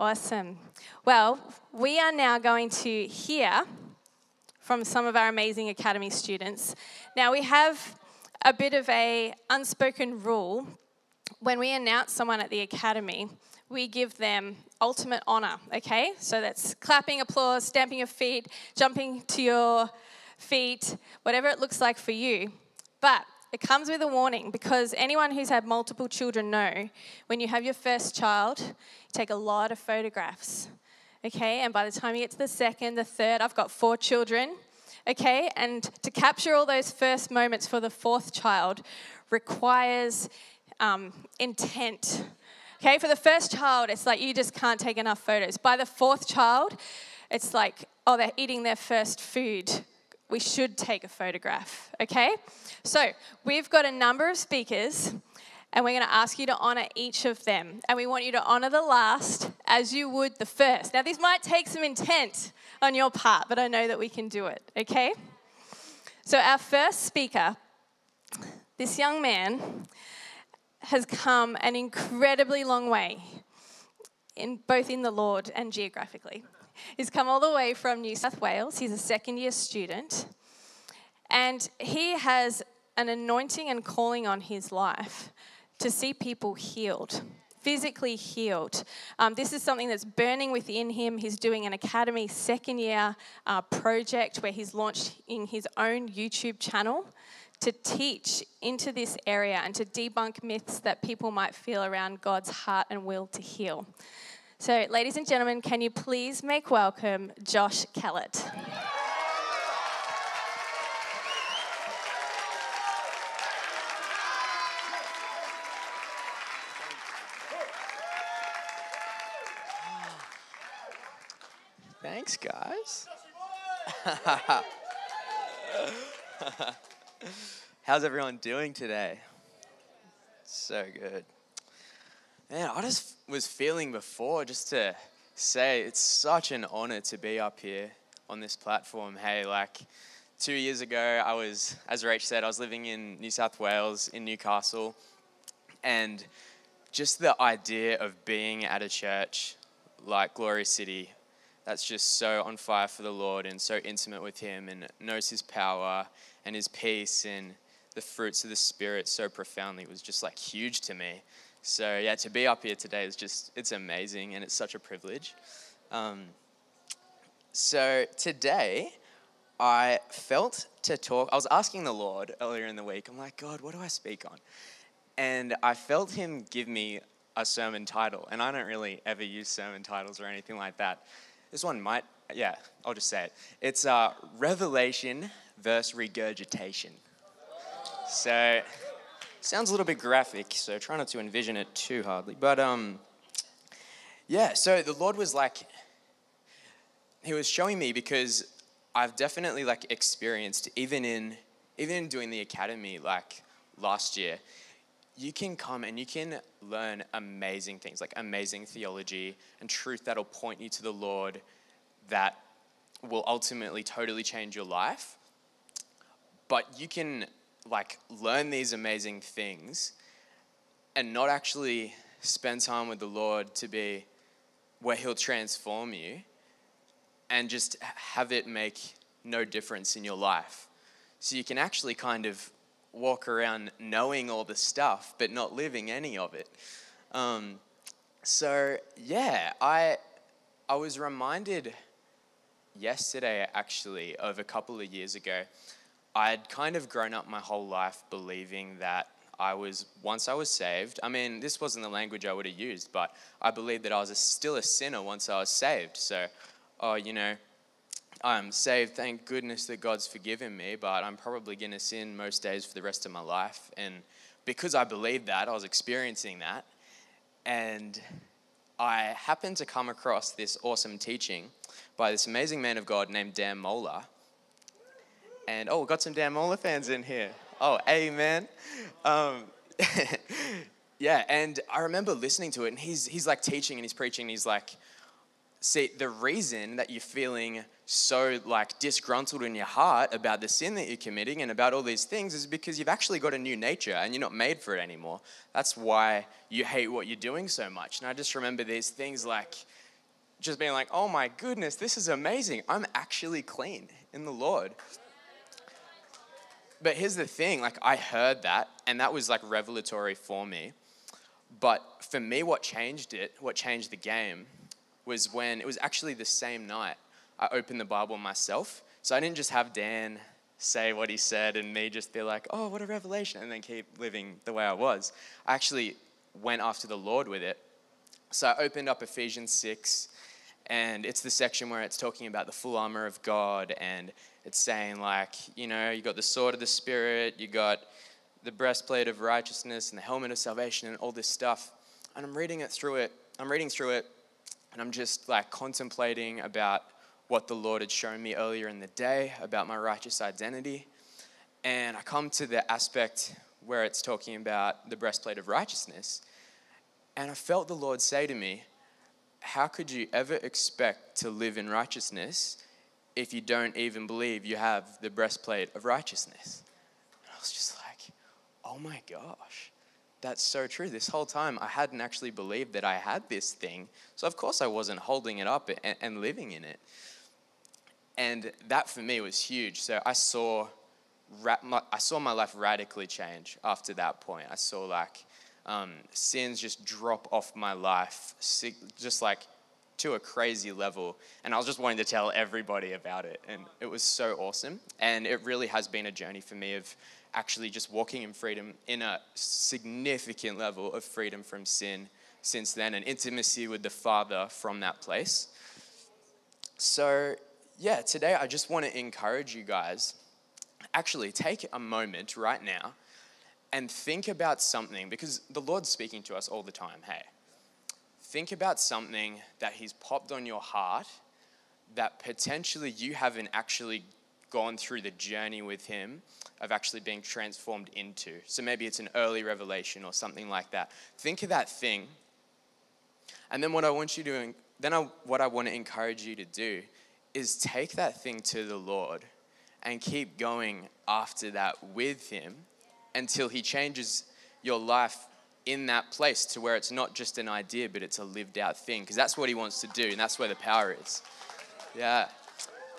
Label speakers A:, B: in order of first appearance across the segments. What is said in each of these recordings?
A: Awesome. Well, we are now going to hear from some of our amazing academy students. Now, we have a bit of a unspoken rule when we announce someone at the academy, we give them ultimate honor, okay? So that's clapping, applause, stamping your feet, jumping to your feet, whatever it looks like for you. But it comes with a warning because anyone who's had multiple children know when you have your first child, you take a lot of photographs. Okay, and by the time you get to the second, the third, I've got four children. Okay, and to capture all those first moments for the fourth child requires um, intent. Okay, for the first child, it's like you just can't take enough photos. By the fourth child, it's like, oh, they're eating their first food we should take a photograph, okay? So we've got a number of speakers, and we're going to ask you to honor each of them. And we want you to honor the last as you would the first. Now, this might take some intent on your part, but I know that we can do it, okay? So, our first speaker, this young man, has come an incredibly long way, in both in the Lord and geographically. He's come all the way from New South Wales. He's a second year student. And he has an anointing and calling on his life to see people healed, physically healed. Um, this is something that's burning within him. He's doing an academy second year uh, project where he's launching his own YouTube channel to teach into this area and to debunk myths that people might feel around God's heart and will to heal. So, ladies and gentlemen, can you please make welcome Josh Kellett?
B: Thanks, guys. How's everyone doing today? So good. Man, I just was feeling before just to say it's such an honor to be up here on this platform. Hey, like two years ago, I was, as Rach said, I was living in New South Wales, in Newcastle, and just the idea of being at a church like Glory City that's just so on fire for the Lord and so intimate with Him and knows His power and His peace and the fruits of the Spirit so profoundly was just like huge to me. So yeah, to be up here today is just it's amazing and it's such a privilege. Um, so today, I felt to talk. I was asking the Lord earlier in the week. I'm like, God, what do I speak on? And I felt Him give me a sermon title, and I don't really ever use sermon titles or anything like that. This one might, yeah, I'll just say it. It's uh, Revelation versus regurgitation. So Sounds a little bit graphic, so try not to envision it too hardly. But um, yeah, so the Lord was like, He was showing me because I've definitely like experienced even in even in doing the academy like last year, you can come and you can learn amazing things like amazing theology and truth that'll point you to the Lord that will ultimately totally change your life. But you can like learn these amazing things and not actually spend time with the Lord to be where He'll transform you and just have it make no difference in your life. So you can actually kind of walk around knowing all the stuff but not living any of it. Um, so yeah, I I was reminded yesterday actually of a couple of years ago. I'd kind of grown up my whole life believing that I was, once I was saved, I mean, this wasn't the language I would have used, but I believed that I was a, still a sinner once I was saved. So, oh, you know, I'm saved, thank goodness that God's forgiven me, but I'm probably going to sin most days for the rest of my life. And because I believed that, I was experiencing that. And I happened to come across this awesome teaching by this amazing man of God named Dan Mohler and oh, got some Dan Mohler fans in here. Oh, amen. Um, yeah, and I remember listening to it, and he's, he's like teaching and he's preaching, and he's like, see, the reason that you're feeling so like disgruntled in your heart about the sin that you're committing and about all these things is because you've actually got a new nature and you're not made for it anymore. That's why you hate what you're doing so much. And I just remember these things like just being like, oh my goodness, this is amazing. I'm actually clean in the Lord. But here's the thing like, I heard that, and that was like revelatory for me. But for me, what changed it, what changed the game, was when it was actually the same night I opened the Bible myself. So I didn't just have Dan say what he said and me just be like, oh, what a revelation, and then keep living the way I was. I actually went after the Lord with it. So I opened up Ephesians 6, and it's the section where it's talking about the full armor of God, and it's saying, like, you know, you got the sword of the Spirit, you got the breastplate of righteousness, and the helmet of salvation, and all this stuff. And I'm reading it through it, I'm reading through it, and I'm just like contemplating about what the Lord had shown me earlier in the day about my righteous identity. And I come to the aspect where it's talking about the breastplate of righteousness. And I felt the Lord say to me, How could you ever expect to live in righteousness if you don't even believe you have the breastplate of righteousness? And I was just like, Oh my gosh, that's so true. This whole time I hadn't actually believed that I had this thing. So, of course, I wasn't holding it up and, and living in it. And that for me was huge. So I saw, I saw my life radically change after that point. I saw like um, sins just drop off my life, just like to a crazy level. And I was just wanting to tell everybody about it. And it was so awesome. And it really has been a journey for me of actually just walking in freedom in a significant level of freedom from sin since then and intimacy with the Father from that place. So yeah, today I just want to encourage you guys. Actually, take a moment right now and think about something because the Lord's speaking to us all the time. Hey, think about something that He's popped on your heart that potentially you haven't actually gone through the journey with Him of actually being transformed into. So maybe it's an early revelation or something like that. Think of that thing. And then what I want you to then I, what I want to encourage you to do is take that thing to the Lord and keep going after that with Him until He changes your life in that place to where it's not just an idea, but it's a lived out thing. Because that's what He wants to do, and that's where the power is. Yeah.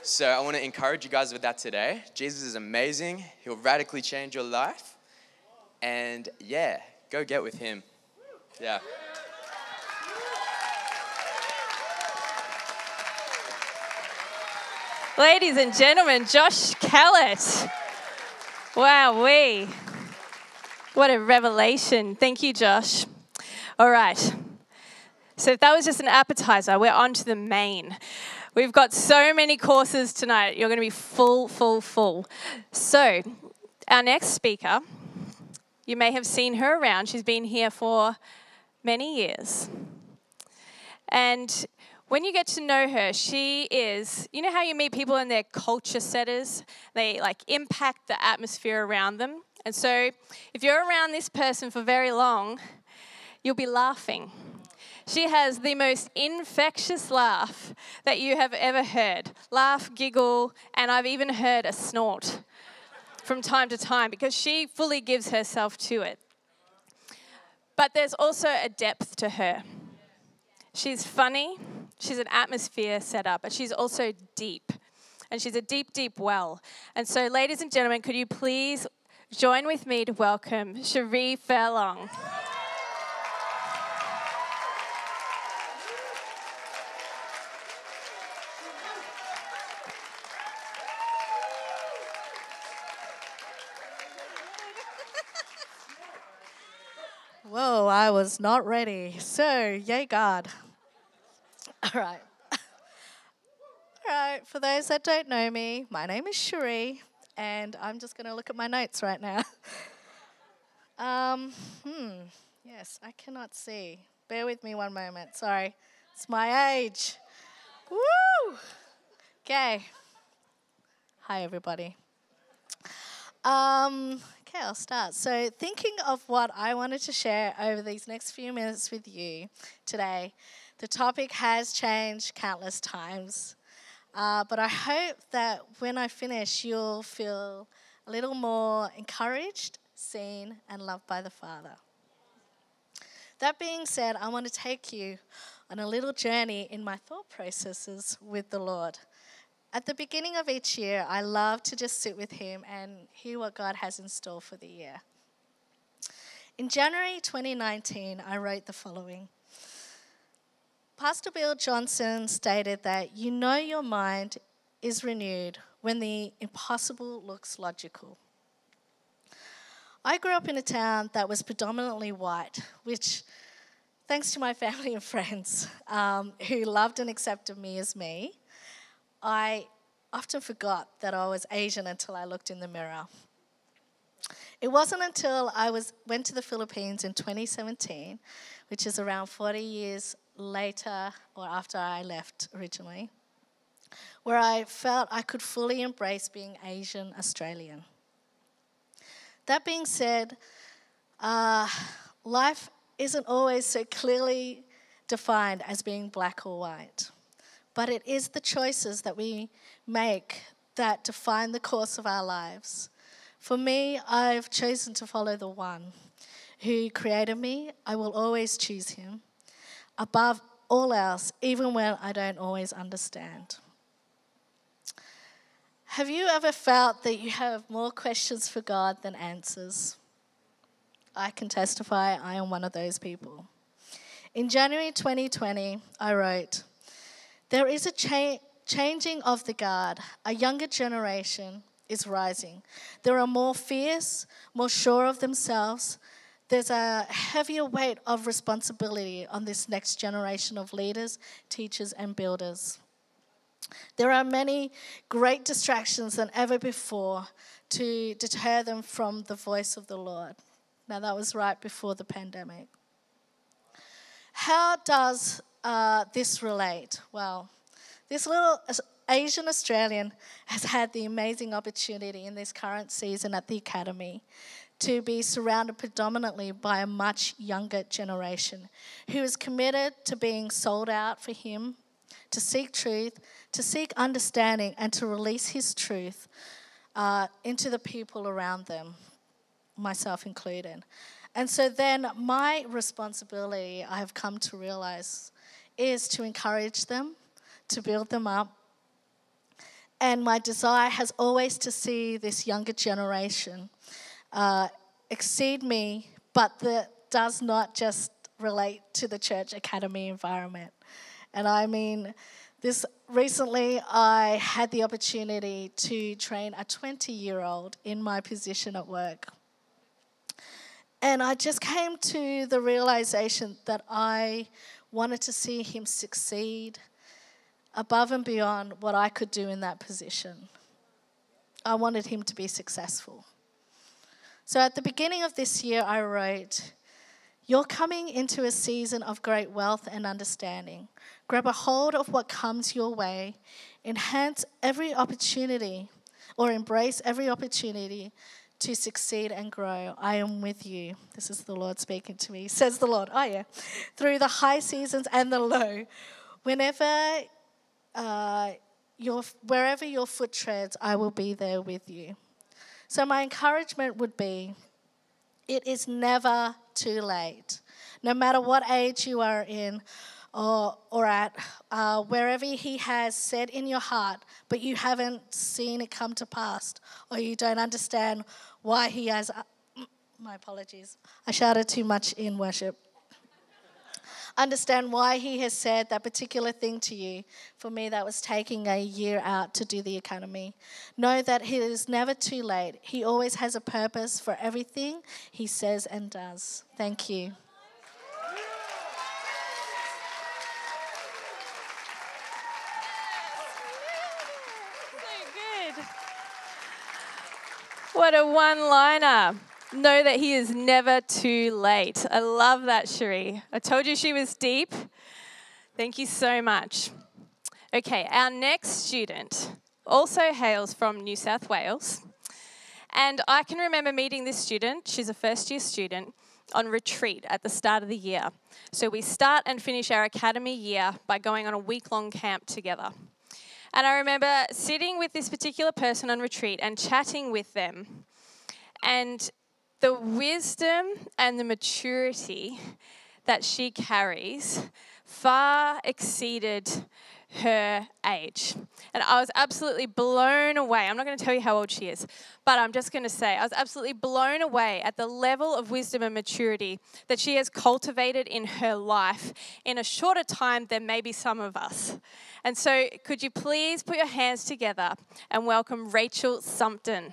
B: So I want to encourage you guys with that today. Jesus is amazing, He'll radically change your life. And yeah, go get with Him. Yeah.
A: Ladies and gentlemen, Josh Kellett. Wow, we. What a revelation. Thank you, Josh. All right. So, if that was just an appetizer, we're on to the main. We've got so many courses tonight. You're going to be full, full, full. So, our next speaker, you may have seen her around. She's been here for many years. And when you get to know her, she is, you know how you meet people and they're culture setters? They like impact the atmosphere around them. And so if you're around this person for very long, you'll be laughing. She has the most infectious laugh that you have ever heard laugh, giggle, and I've even heard a snort from time to time because she fully gives herself to it. But there's also a depth to her. She's funny, she's an atmosphere setter, but she's also deep. And she's a deep, deep well. And so, ladies and gentlemen, could you please join with me to welcome Cherie Furlong?
C: Whoa, I was not ready. So, yay, God. All right. All right, for those that don't know me, my name is Cherie, and I'm just going to look at my notes right now. um, hmm, yes, I cannot see. Bear with me one moment. Sorry, it's my age. Woo! Okay. Hi, everybody. Um, Okay, I'll start. So, thinking of what I wanted to share over these next few minutes with you today, the topic has changed countless times. Uh, but I hope that when I finish, you'll feel a little more encouraged, seen, and loved by the Father. That being said, I want to take you on a little journey in my thought processes with the Lord. At the beginning of each year, I love to just sit with Him and hear what God has in store for the year. In January 2019, I wrote the following Pastor Bill Johnson stated that you know your mind is renewed when the impossible looks logical. I grew up in a town that was predominantly white, which, thanks to my family and friends um, who loved and accepted me as me, I often forgot that I was Asian until I looked in the mirror. It wasn't until I was, went to the Philippines in 2017, which is around 40 years later or after I left originally, where I felt I could fully embrace being Asian Australian. That being said, uh, life isn't always so clearly defined as being black or white, but it is the choices that we make that define the course of our lives. For me, I've chosen to follow the one who created me. I will always choose him above all else, even when I don't always understand. Have you ever felt that you have more questions for God than answers? I can testify I am one of those people. In January 2020, I wrote, There is a cha- changing of the guard. A younger generation is rising. There are more fierce, more sure of themselves. There's a heavier weight of responsibility on this next generation of leaders, teachers, and builders. There are many great distractions than ever before to deter them from the voice of the Lord. Now, that was right before the pandemic. How does uh, this relate? Well, this little Asian Australian has had the amazing opportunity in this current season at the Academy to be surrounded predominantly by a much younger generation who is committed to being sold out for Him, to seek truth, to seek understanding, and to release His truth uh, into the people around them, myself included. And so then my responsibility, I have come to realize, is to encourage them, to build them up. And my desire has always to see this younger generation uh, exceed me, but that does not just relate to the church academy environment. And I mean, this recently I had the opportunity to train a 20 year old in my position at work. And I just came to the realization that I wanted to see him succeed above and beyond what I could do in that position. I wanted him to be successful. So at the beginning of this year, I wrote, You're coming into a season of great wealth and understanding. Grab a hold of what comes your way, enhance every opportunity or embrace every opportunity to succeed and grow. I am with you. This is the Lord speaking to me, says the Lord. Oh, yeah. Through the high seasons and the low. Whenever uh, your, wherever your foot treads, I will be there with you. So, my encouragement would be it is never too late. No matter what age you are in or, or at, uh, wherever He has said in your heart, but you haven't seen it come to pass, or you don't understand why He has. Uh, my apologies. I shouted too much in worship understand why He has said that particular thing to you. For me, that was taking a year out to do the academy. Know that it is never too late. He always has a purpose for everything He says and does. Thank you.
A: What a one liner know that He is never too late. I love that, Cherie. I told you she was deep. Thank you so much. Okay, our next student also hails from New South Wales. And I can remember meeting this student, she's a first year student, on retreat at the start of the year. So we start and finish our academy year by going on a week long camp together. And I remember sitting with this particular person on retreat and chatting with them. And the wisdom and the maturity that she carries far exceeded her age. And I was absolutely blown away. I'm not going to tell you how old she is, but I'm just going to say I was absolutely blown away at the level of wisdom and maturity that she has cultivated in her life in a shorter time than maybe some of us. And so, could you please put your hands together and welcome Rachel Sumpton?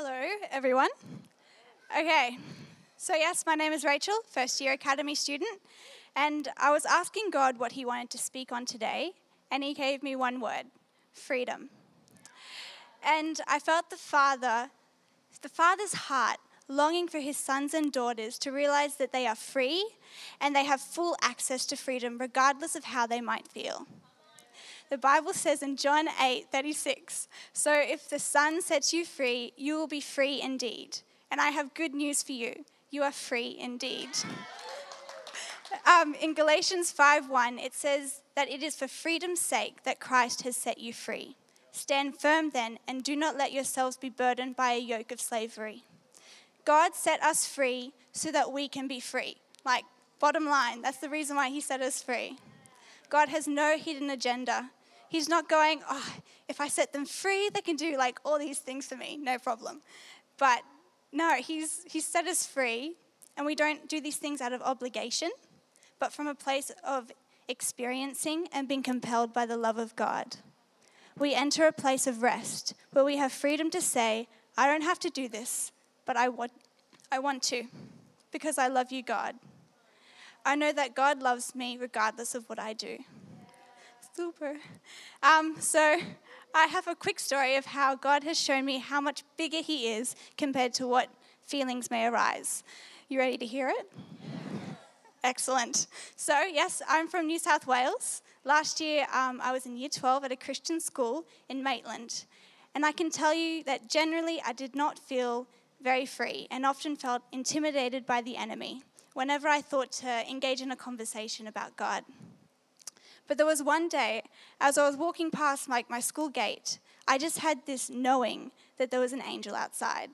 D: Hello, everyone. Okay, so yes, my name is Rachel, first year Academy student, and I was asking God what He wanted to speak on today, and He gave me one word freedom. And I felt the Father, the Father's heart, longing for His sons and daughters to realize that they are free and they have full access to freedom, regardless of how they might feel. The Bible says in John 8 36, So if the Son sets you free, you will be free indeed. And I have good news for you you are free indeed. Um, in Galatians 5:1, it says that it is for freedom's sake that Christ has set you free. Stand firm then, and do not let yourselves be burdened by a yoke of slavery. God set us free so that we can be free. Like, bottom line, that's the reason why He set us free. God has no hidden agenda. He's not going, oh, if I set them free, they can do like all these things for me, no problem. But no, he's, he's set us free, and we don't do these things out of obligation, but from a place of experiencing and being compelled by the love of God. We enter a place of rest where we have freedom to say, I don't have to do this, but I want, I want to because I love you, God. I know that God loves me regardless of what I do. Super. Um, so, I have a quick story of how God has shown me how much bigger He is compared to what feelings may arise. You ready to hear it? Excellent. So, yes, I'm from New South Wales. Last year, um, I was in year 12 at a Christian school in Maitland. And I can tell you that generally I did not feel very free and often felt intimidated by the enemy whenever I thought to engage in a conversation about God. But there was one day, as I was walking past my school gate, I just had this knowing that there was an angel outside.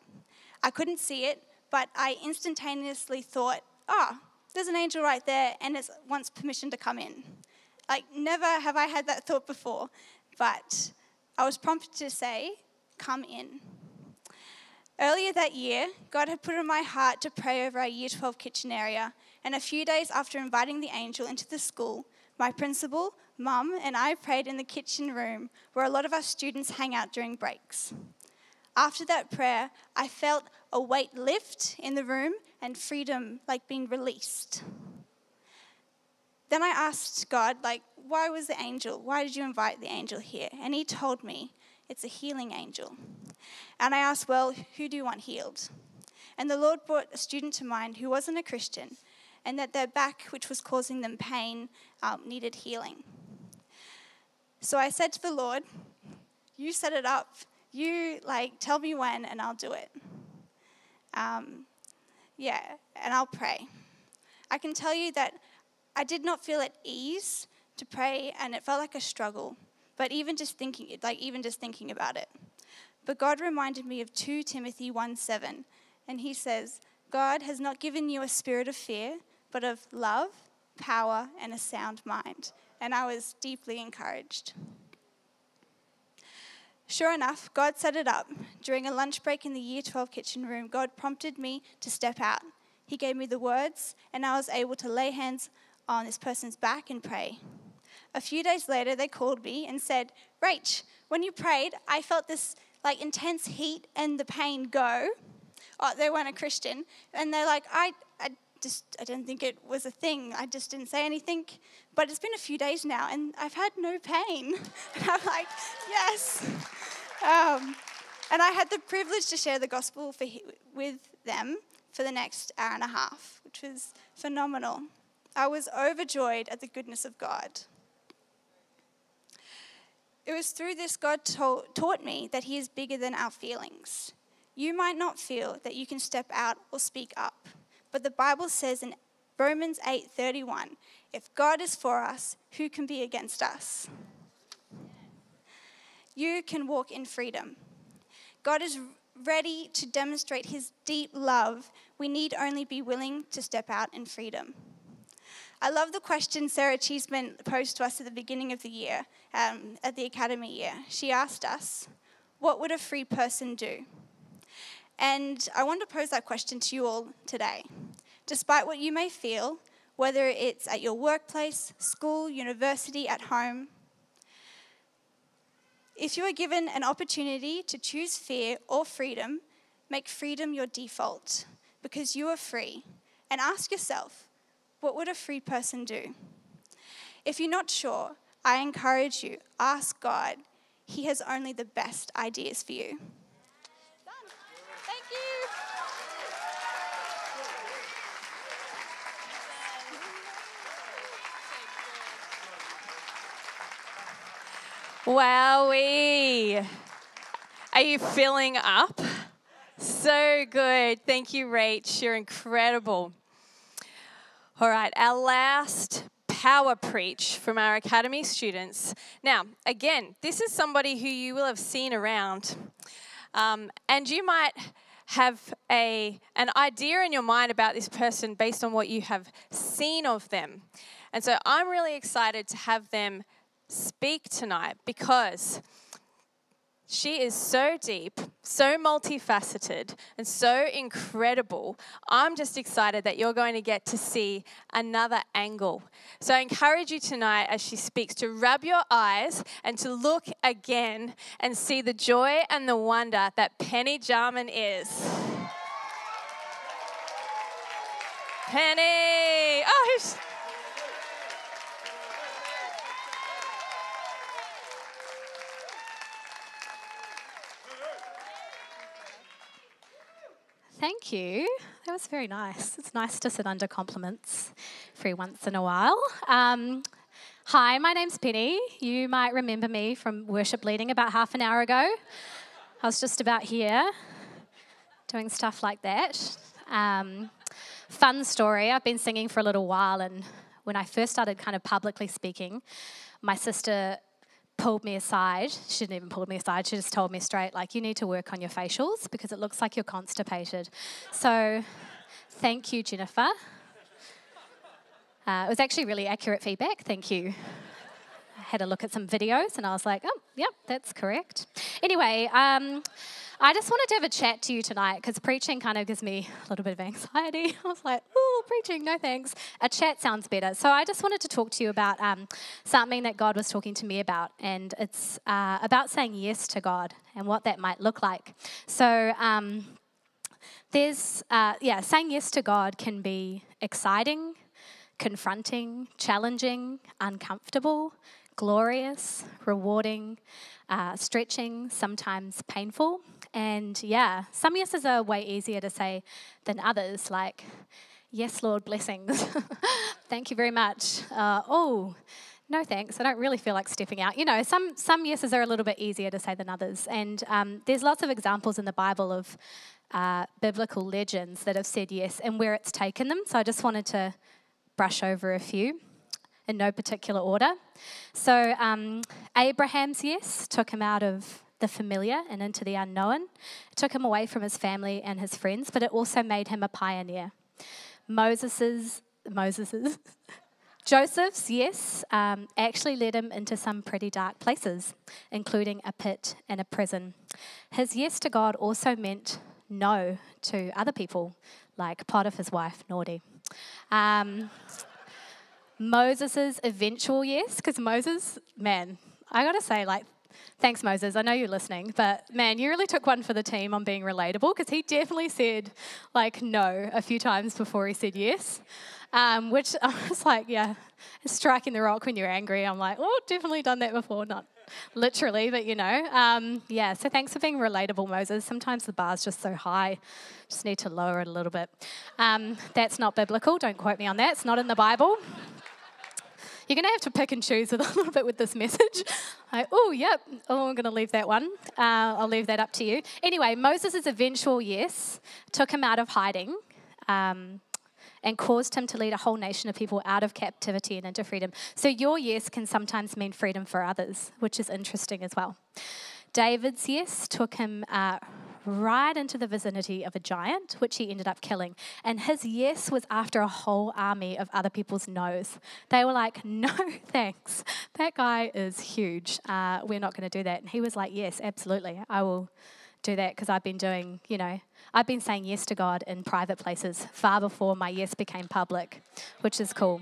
D: I couldn't see it, but I instantaneously thought, oh, there's an angel right there, and it wants permission to come in. Like, never have I had that thought before, but I was prompted to say, come in. Earlier that year, God had put in my heart to pray over our Year 12 kitchen area, and a few days after inviting the angel into the school, my principal, mum, and I prayed in the kitchen room where a lot of our students hang out during breaks. After that prayer, I felt a weight lift in the room and freedom like being released. Then I asked God, like, why was the angel? Why did you invite the angel here? And he told me, it's a healing angel. And I asked, well, who do you want healed? And the Lord brought a student to mind who wasn't a Christian, and that their back, which was causing them pain, um, needed healing. So I said to the Lord, You set it up. You, like, tell me when, and I'll do it. Um, yeah, and I'll pray. I can tell you that I did not feel at ease to pray, and it felt like a struggle. But even just thinking, like even just thinking about it. But God reminded me of 2 Timothy 1 7, and he says, God has not given you a spirit of fear, but of love, power, and a sound mind. And I was deeply encouraged. Sure enough, God set it up. During a lunch break in the year 12 kitchen room, God prompted me to step out. He gave me the words, and I was able to lay hands on this person's back and pray. A few days later, they called me and said, Rach, when you prayed, I felt this like intense heat and the pain go. Oh, they weren't a Christian. And they're like, I, just I didn't think it was a thing. I just didn't say anything. But it's been a few days now, and I've had no pain. And I'm like, yes. Um, and I had the privilege to share the gospel for, with them for the next hour and a half, which was phenomenal. I was overjoyed at the goodness of God. It was through this God taught me that He is bigger than our feelings. You might not feel that you can step out or speak up, but the Bible says in Romans 8:31. If God is for us, who can be against us? You can walk in freedom. God is ready to demonstrate his deep love. We need only be willing to step out in freedom. I love the question Sarah Cheeseman posed to us at the beginning of the year, um, at the academy year. She asked us, What would a free person do? And I want to pose that question to you all today. Despite what you may feel, whether it's at your workplace, school, university, at home, if you are given an opportunity to choose fear or freedom, make freedom your default because you are free. And ask yourself, what would a free person do? If you're not sure, I encourage you, ask God. He has only the best ideas for you. Done. Thank you.
A: Wowee. Are you filling up? So good. Thank you, Rach. You're incredible. All right, our last power preach from our academy students. Now, again, this is somebody who you will have seen around, um, and you might have a an idea in your mind about this person based on what you have seen of them. And so I'm really excited to have them speak tonight because she is so deep, so multifaceted, and so incredible. I'm just excited that you're going to get to see another angle. So I encourage you tonight as she speaks to rub your eyes and to look again and see the joy and the wonder that Penny Jarman is. Penny! Oh,
E: Thank you. That was very nice. It's nice to sit under compliments every once in a while. Um, hi, my name's Penny. You might remember me from worship leading about half an hour ago. I was just about here doing stuff like that. Um, fun story I've been singing for a little while, and when I first started kind of publicly speaking, my sister pulled me aside. She didn't even pull me aside. She just told me straight, like, you need to work on your facials because it looks like you're constipated. So, thank you, Jennifer. Uh, it was actually really accurate feedback. Thank you. I had a look at some videos and I was like, oh, yep, that's correct. Anyway, um, I just wanted to have a chat to you tonight because preaching kind of gives me a little bit of anxiety. I was like, oh, preaching, no thanks. A chat sounds better. So I just wanted to talk to you about um, something that God was talking to me about, and it's uh, about saying yes to God and what that might look like. So, um, there's, uh, yeah, saying yes to God can be exciting, confronting, challenging, uncomfortable, glorious, rewarding, uh, stretching, sometimes painful. And yeah, some yeses are way easier to say than others, like, yes, Lord, blessings. Thank you very much. Uh, oh, no thanks. I don't really feel like stepping out. You know, some some yeses are a little bit easier to say than others, and um, there's lots of examples in the Bible of uh, biblical legends that have said yes and where it's taken them. So I just wanted to brush over a few in no particular order. So, um, Abraham's yes took him out of the familiar and into the unknown. It took him away from his family and his friends, but it also made him a pioneer. Moses's, Moses's, Joseph's yes um, actually led him into some pretty dark places, including a pit and a prison. His yes to God also meant no to other people, like Potiphar's wife, Naughty. Um, eventual yes, because Moses, man, I gotta say, like, thanks, Moses. I know you're listening, but man, you really took one for the team on being relatable because he definitely said, like, no a few times before he said yes. Um, which I was like, yeah, striking the rock when you're angry. I'm like, oh, definitely done that before. Not literally, but you know. Um, yeah, so thanks for being relatable, Moses. Sometimes the bar's just so high, just need to lower it a little bit. Um, that's not biblical. Don't quote me on that. It's not in the Bible you're going to have to pick and choose a little bit with this message. Oh, yep, oh, I'm going to leave that one. Uh, I'll leave that up to you. Anyway, Moses' eventual yes took him out of hiding. Um, and caused him to lead a whole nation of people out of captivity and into freedom. So your yes can sometimes mean freedom for others, which is interesting as well. David's yes took him uh, right into the vicinity of a giant, which he ended up killing. And his yes was after a whole army of other people's no's. They were like, no thanks. That guy is huge. Uh, we're not going to do that. And he was like, yes, absolutely. I will do that because I've been doing, you know, I've been saying yes to God in private places far before my yes became public, which is cool.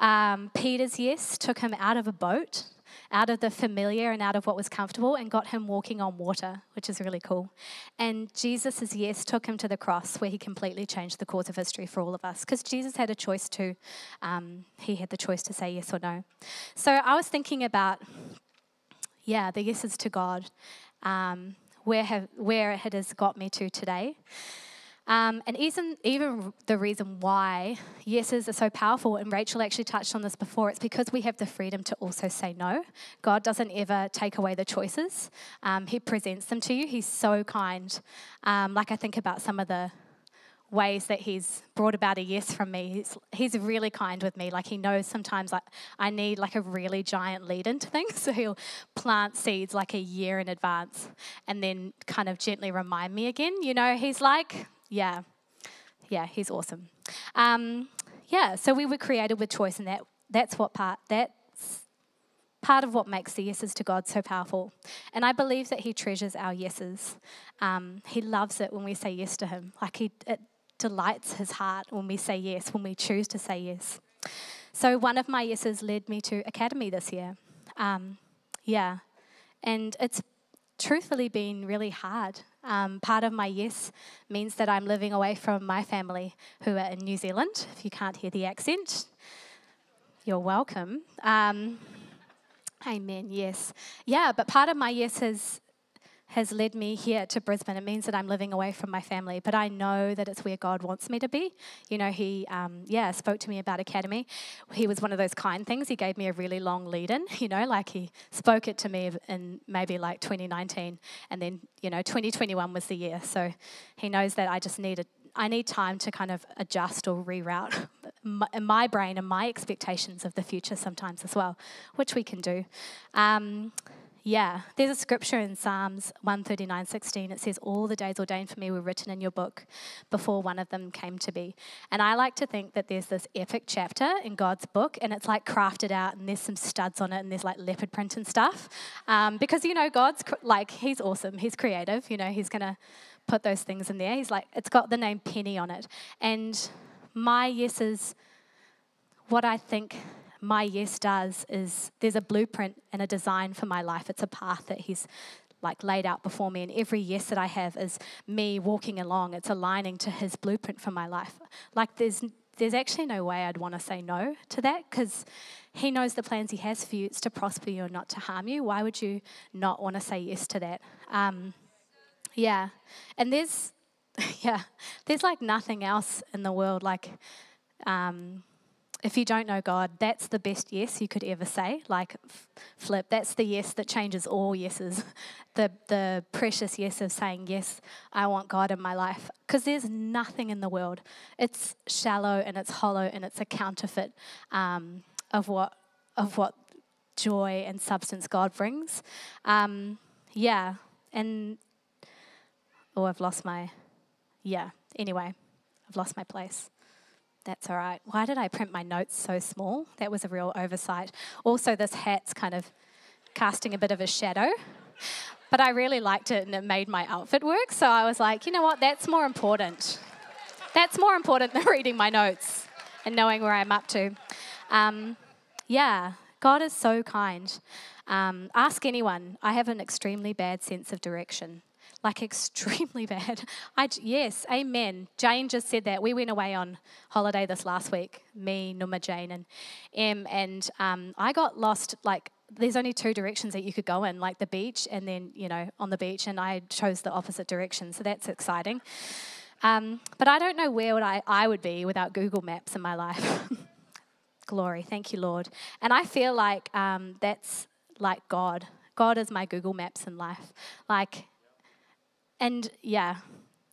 E: Um, Peter's yes took him out of a boat out of the familiar and out of what was comfortable and got him walking on water, which is really cool. And Jesus' yes took him to the cross where he completely changed the course of history for all of us because Jesus had a choice too. Um, he had the choice to say yes or no. So I was thinking about, yeah, the yeses to God, um, where, have, where it has got me to today. Um, and even, even the reason why yeses are so powerful, and Rachel actually touched on this before, it's because we have the freedom to also say no. God doesn't ever take away the choices, um, He presents them to you. He's so kind. Um, like I think about some of the ways that he's brought about a yes from me. He's, he's really kind with me. Like he knows sometimes like I need like a really giant lead into things. So he'll plant seeds like a year in advance and then kind of gently remind me again. You know, he's like, yeah, yeah, he's awesome. Um, yeah, so we were created with choice, and that that's what part that's part of what makes the yeses to God so powerful. And I believe that He treasures our yeses. Um, he loves it when we say yes to Him. Like He it delights His heart when we say yes, when we choose to say yes. So one of my yeses led me to Academy this year. Um, yeah, and it's truthfully been really hard. Um, part of my yes means that I'm living away from my family who are in New Zealand. If you can't hear the accent, you're welcome. Um, amen, yes. Yeah, but part of my yes has has led me here to Brisbane. It means that I'm living away from my family, but I know that it's where God wants me to be. You know, He, um, yeah, spoke to me about Academy. He was one of those kind things. He gave me a really long lead in, you know, like He spoke it to me in maybe like 2019, and then, you know, 2021 was the year. So He knows that I just need a I need time to kind of adjust or reroute my, my, brain and my expectations of the future sometimes as well, which we can do. Um, yeah, there's a scripture in Psalms 139 16. It says, All the days ordained for me were written in your book before one of them came to be. And I like to think that there's this epic chapter in God's book, and it's like crafted out, and there's some studs on it, and there's like leopard print and stuff. Um, because, you know, God's like, He's awesome, He's creative, you know, He's going to put those things in there. He's like, it's got the name Penny on it. And my yes is what I think my yes does is there's a blueprint and a design for my life. It's a path that He's like laid out before me. And every yes that i have is me walking along. It's aligning to his blueprint for my life. Like there's there's actually no way i'd want to say no to that because he knows the plans he has for you. It's to prosper you and not to harm you. Why would you not want to say yes to that? Um, yeah. And there's yeah there's like nothing else in the world like um, if you don't know God, that's the best yes you could ever say. Like, flip, that's the yes that changes all yeses. The, the precious yes of saying, Yes, I want God in my life. Because there's nothing in the world. It's shallow and it's hollow and it's a counterfeit um, of, what, of what joy and substance God brings. Um, yeah. And, oh, I've lost my, yeah. Anyway, I've lost my place. That's all right. Why did I print my notes so small? That was a real oversight. Also, this hat's kind of casting a bit of a shadow. But I really liked it and it made my outfit work. So I was like, you know what? That's more important. That's more important than reading my notes and knowing where I'm up to. Um, yeah, God is so kind. Um, ask anyone. I have an extremely bad sense of direction like extremely bad. I, yes, amen. Jane just said that. We went away on holiday this last week, me, Numa, Jane, and Em, and um, I got lost like there's only two directions that you could go in, like the beach and then, you know, on the beach, and I chose the opposite direction, so that's exciting. Um, but I don't know where would I, I would be without Google Maps in my life. Glory, thank you, Lord. And I feel like um, that's like God. God is my Google Maps in life. Like and yeah,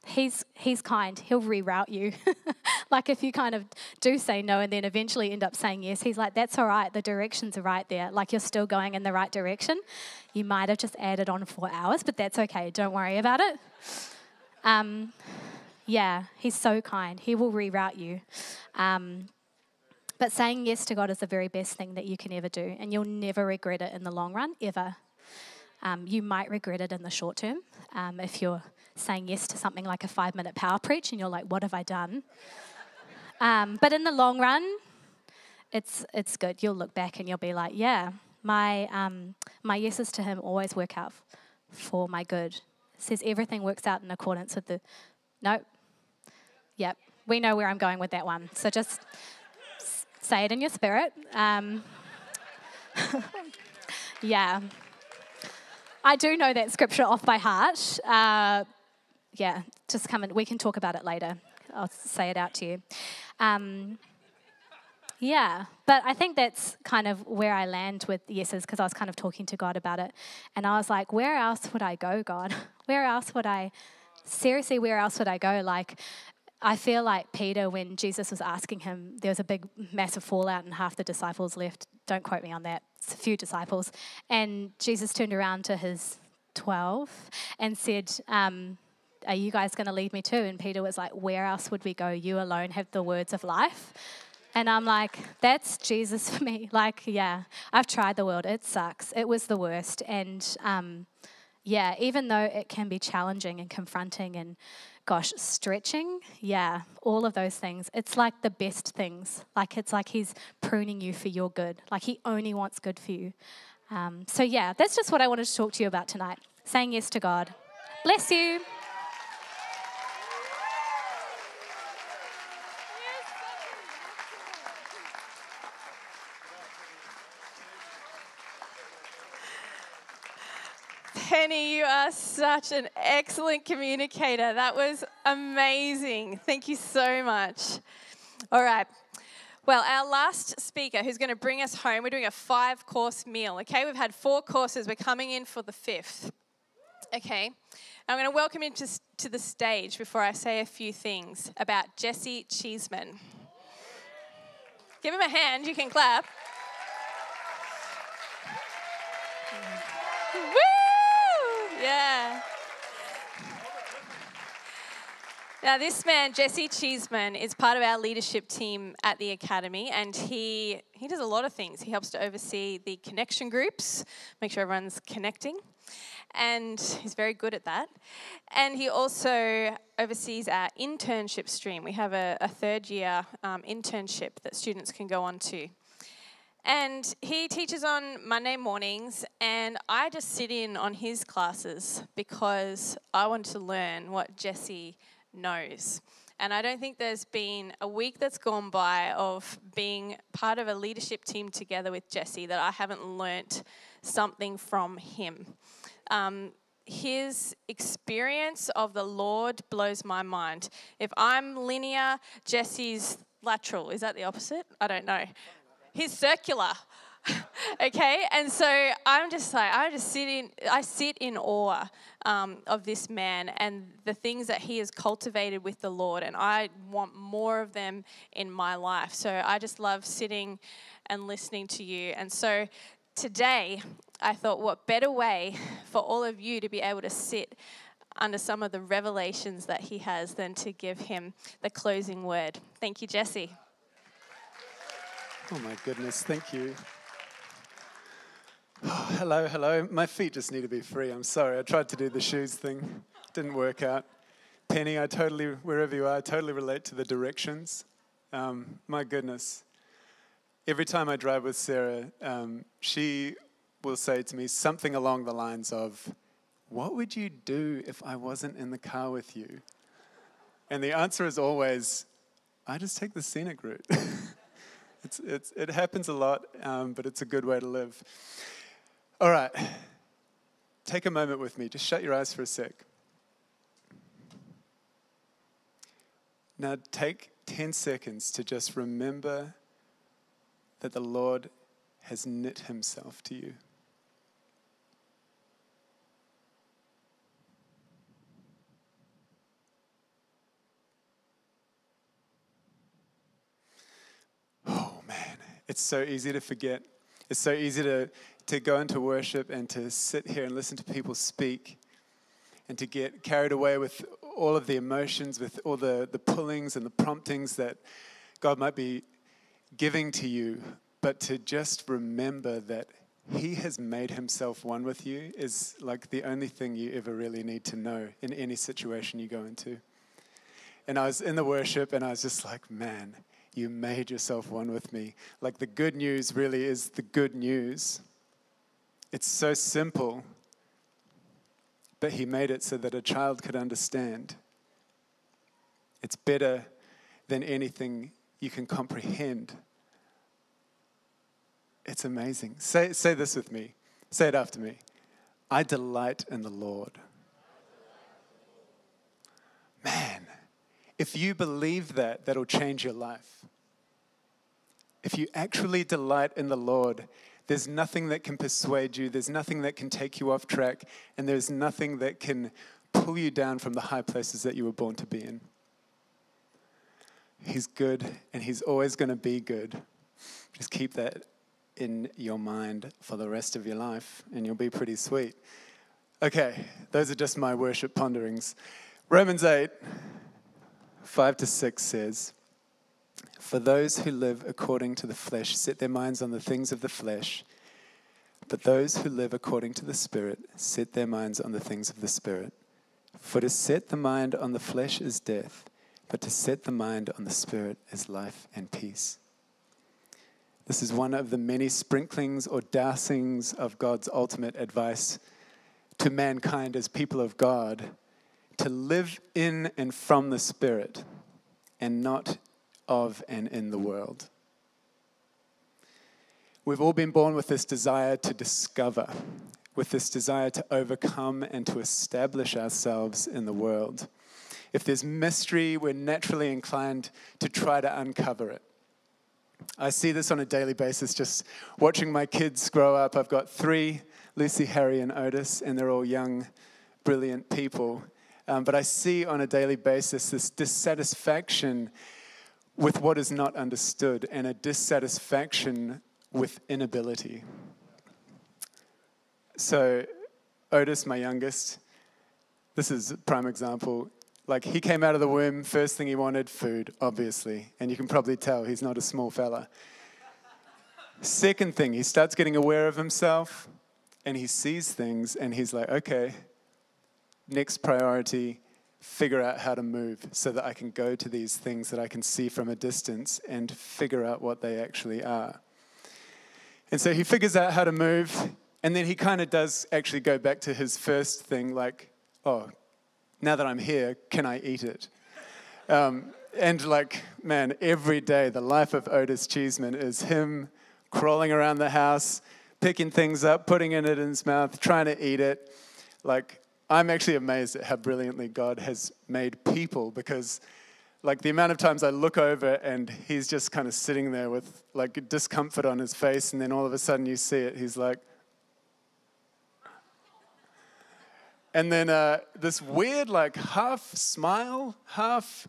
E: he's he's kind. He'll reroute you. like if you kind of do say no and then eventually end up saying yes, he's like, that's all right. The directions are right there. Like you're still going in the right direction. You might have just added on four hours, but that's okay. Don't worry about it. Um, yeah, he's so kind. He will reroute you. Um, but saying yes to God is the very best thing that you can ever do, and you'll never regret it in the long run, ever. Um, you might regret it in the short term um, if you're saying yes to something like a five minute power preach and you're like, what have I done? Um, but in the long run, it's, it's good. You'll look back and you'll be like, yeah, my, um, my yeses to him always work out for my good. It says everything works out in accordance with the. Nope. Yep. We know where I'm going with that one. So just say it in your spirit. Um, yeah. I do know that scripture off by heart. Uh, yeah, just come and we can talk about it later. I'll say it out to you. Um, yeah, but I think that's kind of where I land with yeses because I was kind of talking to God about it. And I was like, where else would I go, God? Where else would I, seriously, where else would I go? Like, I feel like Peter, when Jesus was asking him, there was a big, massive fallout, and half the disciples left. Don't quote me on that. It's a few disciples. And Jesus turned around to his 12 and said, um, Are you guys going to leave me too? And Peter was like, Where else would we go? You alone have the words of life. And I'm like, That's Jesus for me. Like, yeah, I've tried the world. It sucks. It was the worst. And, um, yeah, even though it can be challenging and confronting and gosh, stretching, yeah, all of those things. It's like the best things. Like it's like He's pruning you for your good. Like He only wants good for you. Um, so, yeah, that's just what I wanted to talk to you about tonight saying yes to God. Bless you.
A: You are such an excellent communicator. That was amazing. Thank you so much. All right. Well, our last speaker who's going to bring us home, we're doing a five course meal. Okay, we've had four courses, we're coming in for the fifth. Okay, I'm going to welcome him to, to the stage before I say a few things about Jesse Cheeseman. Give him a hand, you can clap. Yeah. Now, this man, Jesse Cheeseman, is part of our leadership team at the Academy, and he, he does a lot of things. He helps to oversee the connection groups, make sure everyone's connecting, and he's very good at that. And he also oversees our internship stream. We have a, a third year um, internship that students can go on to. And he teaches on Monday mornings, and I just sit in on his classes because I want to learn what Jesse knows. And I don't think there's been a week that's gone by of being part of a leadership team together with Jesse that I haven't learnt something from him. Um, his experience of the Lord blows my mind. If I'm linear, Jesse's lateral. Is that the opposite? I don't know. He's circular. okay, and so I'm just like I just sit in I sit in awe um, of this man and the things that he has cultivated with the Lord, and I want more of them in my life. So I just love sitting and listening to you. And so today, I thought, what better way for all of you to be able to sit under some of the revelations that he has than to give him the closing word. Thank you, Jesse.
F: Oh my goodness, thank you. Oh, hello, hello. My feet just need to be free. I'm sorry. I tried to do the shoes thing, didn't work out. Penny, I totally, wherever you are, I totally relate to the directions. Um, my goodness. Every time I drive with Sarah, um, she will say to me something along the lines of, What would you do if I wasn't in the car with you? And the answer is always, I just take the scenic route. it's, it's, it happens a lot, um, but it's a good way to live. All right. Take a moment with me. Just shut your eyes for a sec. Now, take 10 seconds to just remember that the Lord has knit himself to you. It's so easy to forget. It's so easy to, to go into worship and to sit here and listen to people speak and to get carried away with all of the emotions, with all the, the pullings and the promptings that God might be giving to you, but to just remember that He has made Himself one with you is like the only thing you ever really need to know in any situation you go into. And I was in the worship and I was just like, man, you made yourself one with me. Like the good news really is the good news. It's so simple, but He made it so that a child could understand. It's better than anything you can comprehend. It's amazing. Say, say this with me. Say it after me. I delight in the Lord. Man, if you believe that, that'll change your life. If you actually delight in the Lord, there's nothing that can persuade you, there's nothing that can take you off track, and there's nothing that can pull you down from the high places that you were born to be in. He's good, and He's always going to be good. Just keep that in your mind for the rest of your life, and you'll be pretty sweet. Okay, those are just my worship ponderings. Romans 8, 5 to 6 says, For those who live according to the flesh set their minds on the things of the flesh, but those who live according to the Spirit set their minds on the things of the Spirit. For to set the mind on the flesh is death but to set the mind on the Spirit is life and peace. This is one of the many sprinklings or dousings of God's ultimate advice to mankind as people of God to live in and from the Spirit and not of and in the world. We've all been born with this desire to discover, with this desire to overcome and to establish ourselves in the world. If there's mystery, we're naturally inclined to try to uncover it. I see this on a daily basis just watching my kids grow up. I've got three Lucy, Harry, and Otis, and they're all young, brilliant people. Um, but I see on a daily basis this dissatisfaction with what is not understood and a dissatisfaction with inability. So, Otis, my youngest, this is a prime example. Like he came out of the womb, first thing he wanted, food, obviously. And you can probably tell he's not a small fella. Second thing, he starts getting aware of himself and he sees things and he's like, okay, next priority, figure out how to move so that I can go to these things that I can see from a distance and figure out what they actually are. And so he figures out how to move, and then he kind of does actually go back to his first thing, like, oh, now that I'm here, can I eat it? Um, and like, man, every day, the life of Otis Cheeseman is him crawling around the house, picking things up, putting it in his mouth, trying to eat it. Like, I'm actually amazed at how brilliantly God has made people because, like, the amount of times I look over and he's just kind of sitting there with like discomfort on his face, and then all of a sudden you see it, he's like, And then uh, this weird, like, half smile, half,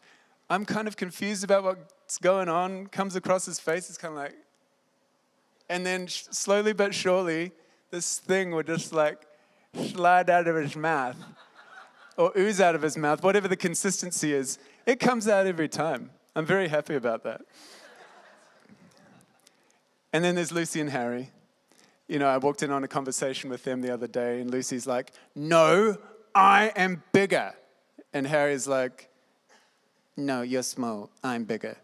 F: I'm kind of confused about what's going on, comes across his face. It's kind of like, and then slowly but surely, this thing would just like slide out of his mouth or ooze out of his mouth, whatever the consistency is. It comes out every time. I'm very happy about that. And then there's Lucy and Harry you know, I walked in on a conversation with them the other day, and Lucy's like, No, I am bigger. And Harry's like, No, you're small. I'm bigger.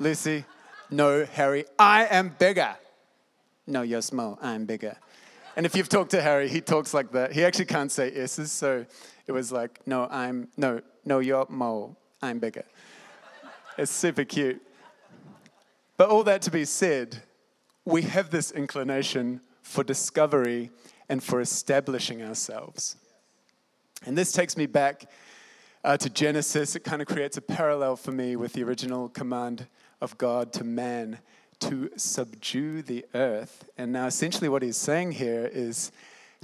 F: Lucy, No, Harry, I am bigger. No, you're small. I'm bigger. And if you've talked to Harry, he talks like that. He actually can't say S's, so it was like, No, I'm, no, no, you're mole. I'm bigger. It's super cute. But all that to be said, we have this inclination for discovery, and for establishing ourselves. And this takes me back uh, to Genesis. It kind of creates a parallel for me with the original command of God to man to subdue the earth. And now, essentially, what he's saying here is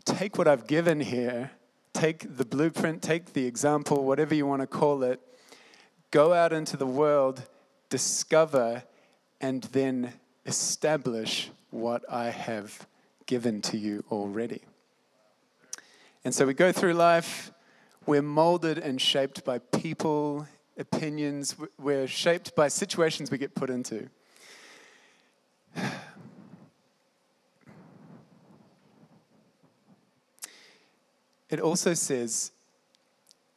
F: take what I've given here, take the blueprint, take the example, whatever you want to call it, go out into the world, discover, and then establish what I have given to you already. And so we go through life, we're molded and shaped by people, opinions, we're shaped by situations we get put into. It also says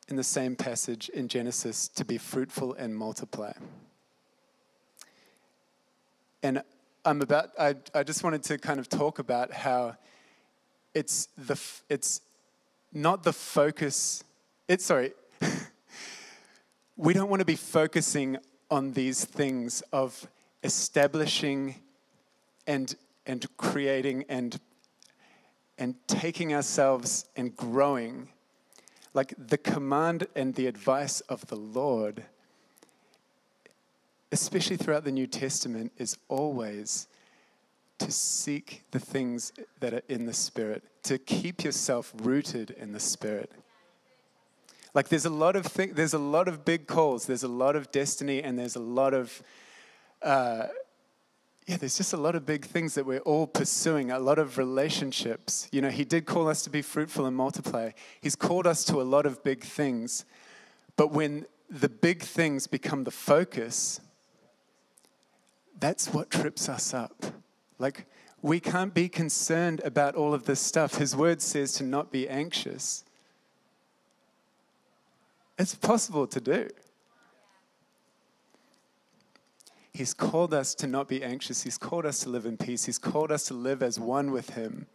F: in the same passage in Genesis to be fruitful and multiply. And I'm about, I, I just wanted to kind of talk about how it's, the, it's not the focus, it's, sorry, we don't want to be focusing on these things of establishing and, and creating and and taking ourselves and growing. Like the command and the advice of the Lord, especially throughout the New Testament, is always to seek the things that are in the Spirit, to keep yourself rooted in the Spirit. Like there's a lot of thing, there's a lot of big calls, there's a lot of destiny, and there's a lot of uh, yeah, there's just a lot of big things that we're all pursuing, a lot of relationships. You know, He did call us to be fruitful and multiply. He's called us to a lot of big things. But when the big things become the focus, that's what trips us up. Like, we can't be concerned about all of this stuff. His word says to not be anxious. It's possible to do. He's called us to not be anxious. He's called us to live in peace. He's called us to live as one with Him.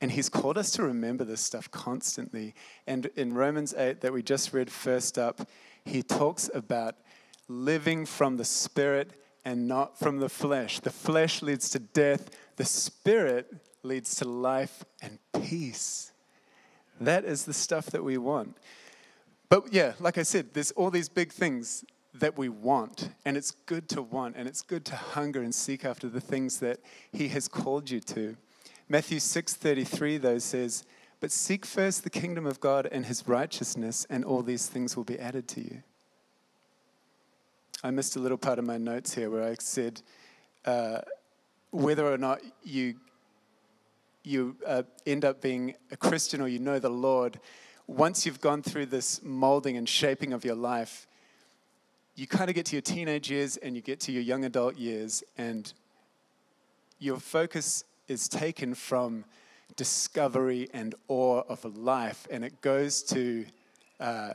F: And He's called us to remember this stuff constantly. And in Romans 8, that we just read first up, He talks about living from the Spirit and not from the flesh. The flesh leads to death, the Spirit leads to life and peace. That is the stuff that we want. But yeah, like I said, there's all these big things that we want. And it's good to want, and it's good to hunger and seek after the things that He has called you to. Matthew 6:33 though says, "But seek first the kingdom of God and His righteousness, and all these things will be added to you." I missed a little part of my notes here where I said uh, whether or not you you uh, end up being a Christian or you know the Lord, once you've gone through this molding and shaping of your life, you kind of get to your teenage years and you get to your young adult years, and your focus is taken from discovery and awe of life, and it goes to uh,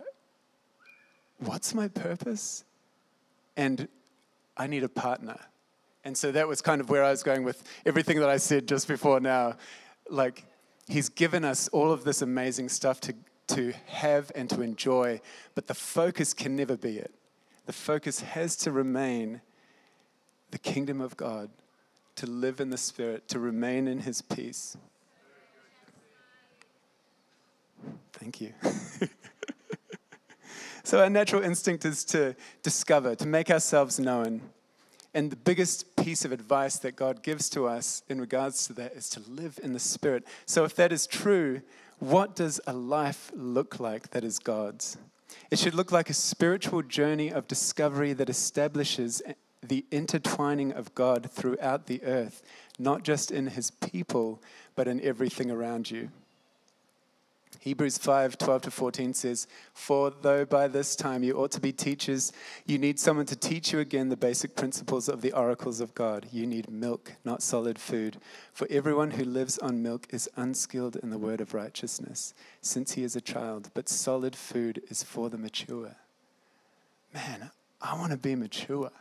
F: what's my purpose? And I need a partner. And so that was kind of where I was going with everything that I said just before now. Like, He's given us all of this amazing stuff to, to have and to enjoy, but the focus can never be it the focus has to remain the kingdom of God, to live in the Spirit, to remain in His peace. Thank you. so, our natural instinct is to discover, to make ourselves known. And the biggest piece of advice that God gives to us in regards to that is to live in the Spirit. So, if that is true, what does a life look like that is God's? It should look like a spiritual journey of discovery that establishes the intertwining of God throughout the earth, not just in his people, but in everything around you. Hebrews 5 12 to 14 says, For though by this time you ought to be teachers, you need someone to teach you again the basic principles of the oracles of God. You need milk, not solid food. For everyone who lives on milk is unskilled in the word of righteousness, since he is a child, but solid food is for the mature. Man, I want to be mature.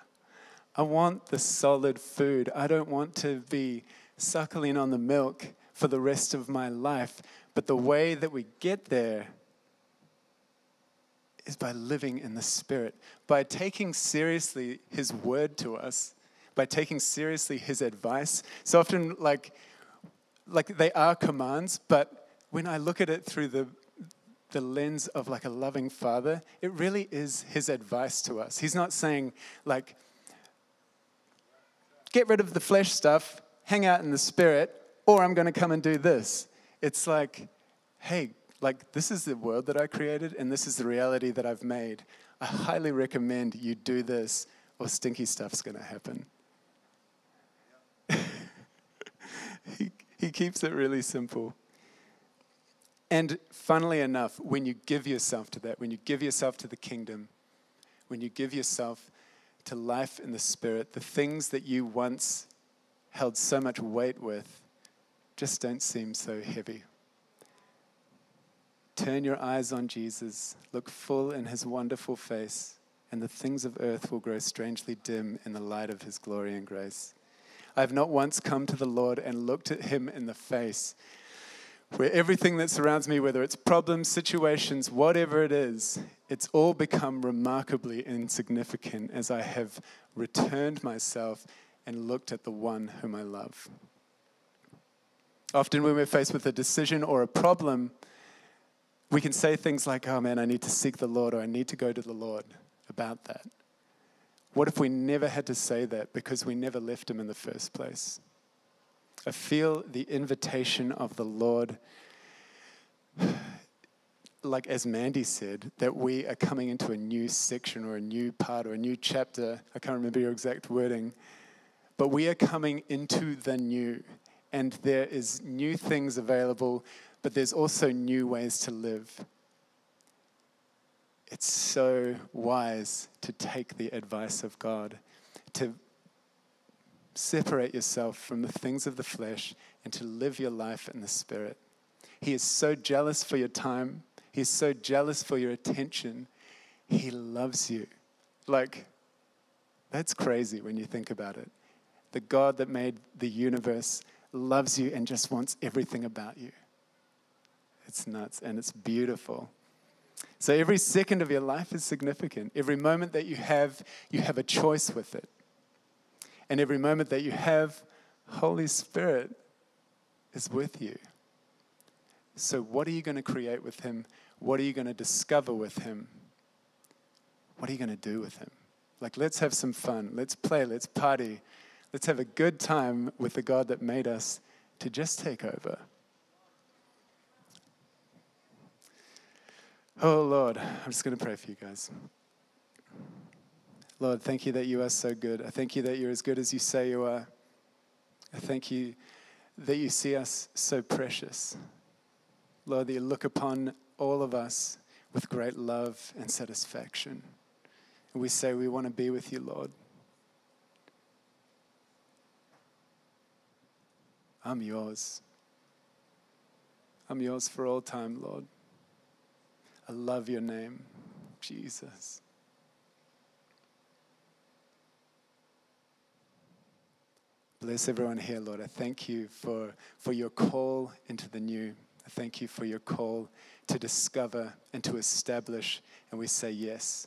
F: I want the solid food. I don't want to be suckling on the milk for the rest of my life. But the way that we get there is by living in the Spirit, by taking seriously His word to us, by taking seriously His advice. So often, like, like they are commands, but when I look at it through the the lens of like a loving father, it really is his advice to us. He's not saying like get rid of the flesh stuff, hang out in the spirit, or I'm going to come and do this. It's like, hey, like this is the world that I created and this is the reality that I've made. I highly recommend you do this or stinky stuff's going to happen. He, he keeps it really simple. And funnily enough, when you give yourself to that, when you give yourself to the kingdom, when you give yourself to life in the Spirit, the things that you once held so much weight with just don't seem so heavy. Turn your eyes on Jesus, look full in his wonderful face, and the things of earth will grow strangely dim in the light of his glory and grace. I have not once come to the Lord and looked at him in the face, where everything that surrounds me, whether it's problems, situations, whatever it is, it's all become remarkably insignificant as I have returned myself and looked at the one whom I love. Often, when we're faced with a decision or a problem, we can say things like, oh man, I need to seek the Lord or I need to go to the Lord about that. What if we never had to say that because we never left Him in the first place? I feel the invitation of the Lord, like as Mandy said, that we are coming into a new section or a new part or a new chapter. I can't remember your exact wording, but we are coming into the new, and there is new things available but there's also new ways to live. It's so wise to take the advice of God, to separate yourself from the things of the flesh and to live your life in the Spirit. He is so jealous for your time, He is so jealous for your attention. He loves you. Like, that's crazy when you think about it. The God that made the universe loves you and just wants everything about you. It's nuts and it's beautiful. So every second of your life is significant. Every moment that you have, you have a choice with it. And every moment that you have, Holy Spirit is with you. So, what are you going to create with Him? What are you going to discover with Him? What are you going to do with Him? Like, let's have some fun. Let's play. Let's party. Let's have a good time with the God that made us to just take over. Oh, Lord, I'm just going to pray for you guys. Lord, thank you that you are so good. I thank you that you're as good as you say you are. I thank you that you see us so precious. Lord, that you look upon all of us with great love and satisfaction. And we say we want to be with you, Lord. I'm yours. I'm yours for all time, Lord. I love your name, Jesus. Bless everyone here, Lord. I thank you for, for your call into the new. I thank you for your call to discover and to establish, and we say yes.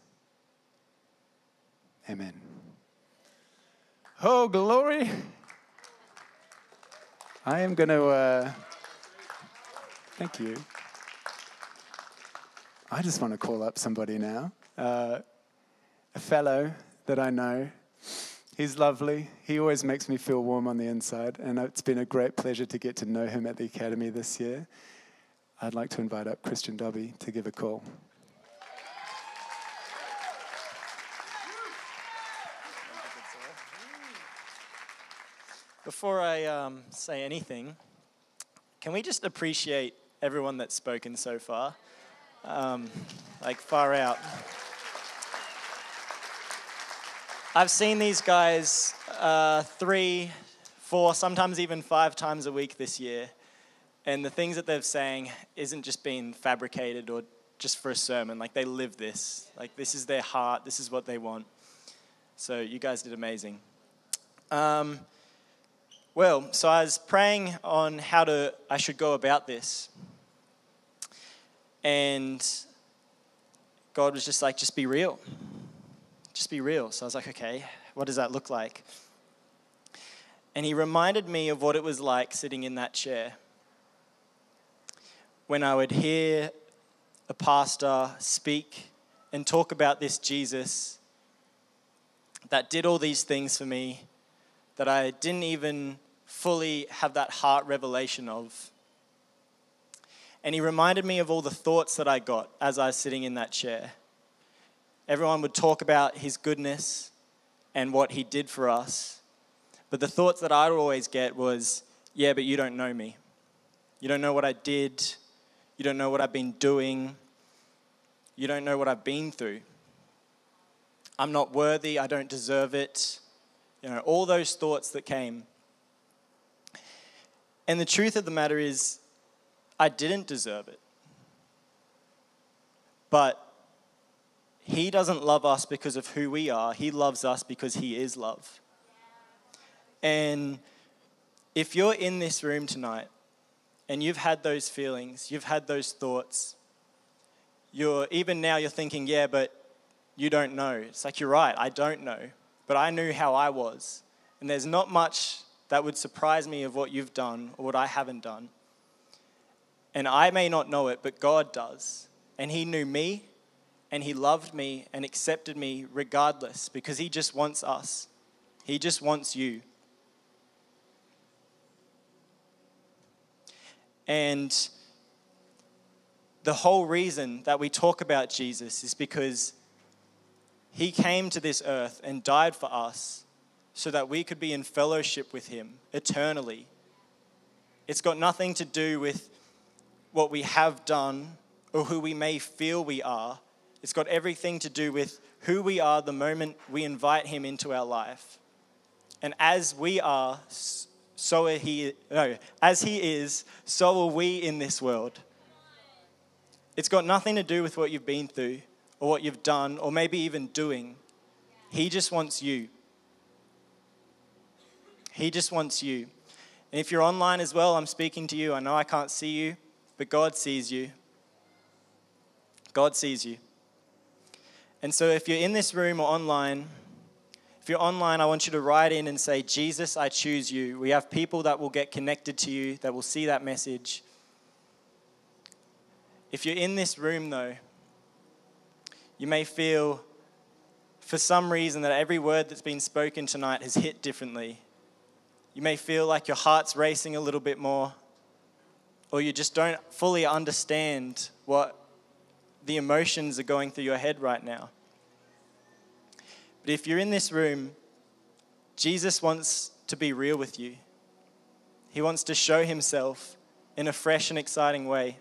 F: Amen. Oh, glory. I am going to, uh, thank you. I just want to call up somebody now. Uh, a fellow that I know. He's lovely. He always makes me feel warm on the inside, and it's been a great pleasure to get to know him at the Academy this year. I'd like to invite up Christian Dobby to give a call.
G: Before I um, say anything, can we just appreciate everyone that's spoken so far? um, like far out. I've seen these guys uh, three, four, sometimes even five times a week this year, and the things that they're saying isn't just being fabricated or just for a sermon. Like they live this. Like this is their heart. This is what they want. So you guys did amazing. Um, well, so I was praying on how to I should go about this. And God was just like, just be real. Just be real. So I was like, okay, what does that look like? And he reminded me of what it was like sitting in that chair. When I would hear a pastor speak and talk about this Jesus that did all these things for me that I didn't even fully have that heart revelation of. And he reminded me of all the thoughts that I got as I was sitting in that chair. Everyone would talk about his goodness and what he did for us. But the thoughts that I'd always get was, Yeah, but you don't know me. You don't know what I did. You don't know what I've been doing. You don't know what I've been through. I'm not worthy. I don't deserve it. You know, all those thoughts that came. And the truth of the matter is, I didn't deserve it. But He doesn't love us because of who we are, He loves us because He is love. And if you're in this room tonight and you've had those feelings, you've had those thoughts, you're even now you're thinking, yeah, but you don't know. It's like you're right, I don't know. But I knew how I was. And there's not much that would surprise me of what you've done or what I haven't done. And I may not know it, but God does. And He knew me, and He loved me and accepted me regardless because He just wants us. He just wants you. And the whole reason that we talk about Jesus is because he came to this earth and died for us so that we could be in fellowship with him eternally. It's got nothing to do with what we have done or who we may feel we are. It's got everything to do with who we are the moment we invite him into our life. And as we are, so are he, no, as he is, so are we in this world. It's got nothing to do with what you've been through or what you've done or maybe even doing. He just wants you. He just wants you. And if you're online as well, I'm speaking to you. I know I can't see you, but God sees you. God sees you. And so if you're in this room or online, if you're online, I want you to write in and say, Jesus, I choose you. We have people that will get connected to you, that will see that message. If you're in this room, though, you may feel for some reason that every word that's been spoken tonight has hit differently. You may feel like your heart's racing a little bit more, or you just don't fully understand what the emotions are going through your head right now. But if you're in this room, Jesus wants to be real with you. He wants to show himself in a fresh and exciting way.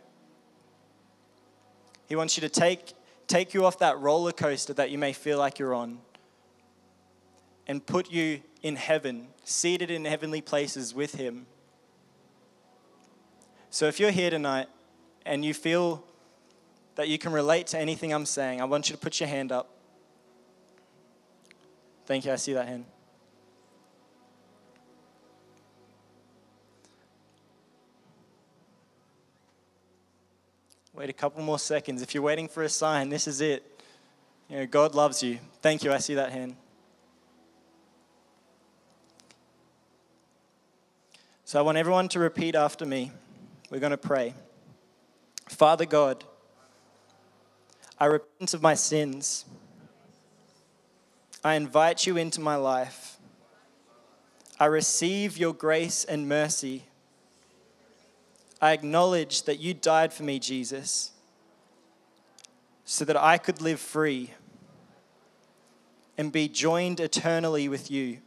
G: He wants you to take, take you off that roller coaster that you may feel like you're on and put you in heaven, seated in heavenly places with Him. So if you're here tonight and you feel that you can relate to anything I'm saying, I want you to put your hand up. Thank you. I see that hand. Wait a couple more seconds. If you're waiting for a sign, this is it. You know, God loves you. Thank you. I see that hand. So I want everyone to repeat after me. We're going to pray. Father God, I repent of my sins. I invite you into my life. I receive your grace and mercy. I acknowledge that you died for me, Jesus, so that I could live free and be joined eternally with you.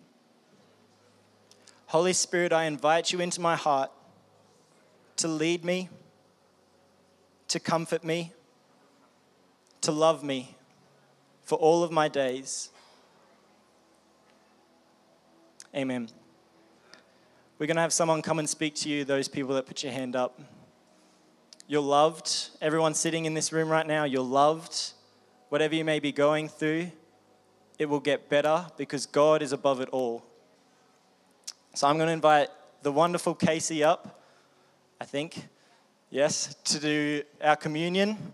G: Holy Spirit, I invite you into my heart to lead me, to comfort me, to love me for all of my days. Amen. We're going to have someone come and speak to you, those people that put your hand up. You're loved. Everyone sitting in this room right now, you're loved. Whatever you may be going through, it will get better because God is above it all. So I'm going to invite the wonderful Casey up, I think, yes, to do our communion.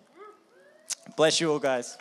G: Bless you all, guys.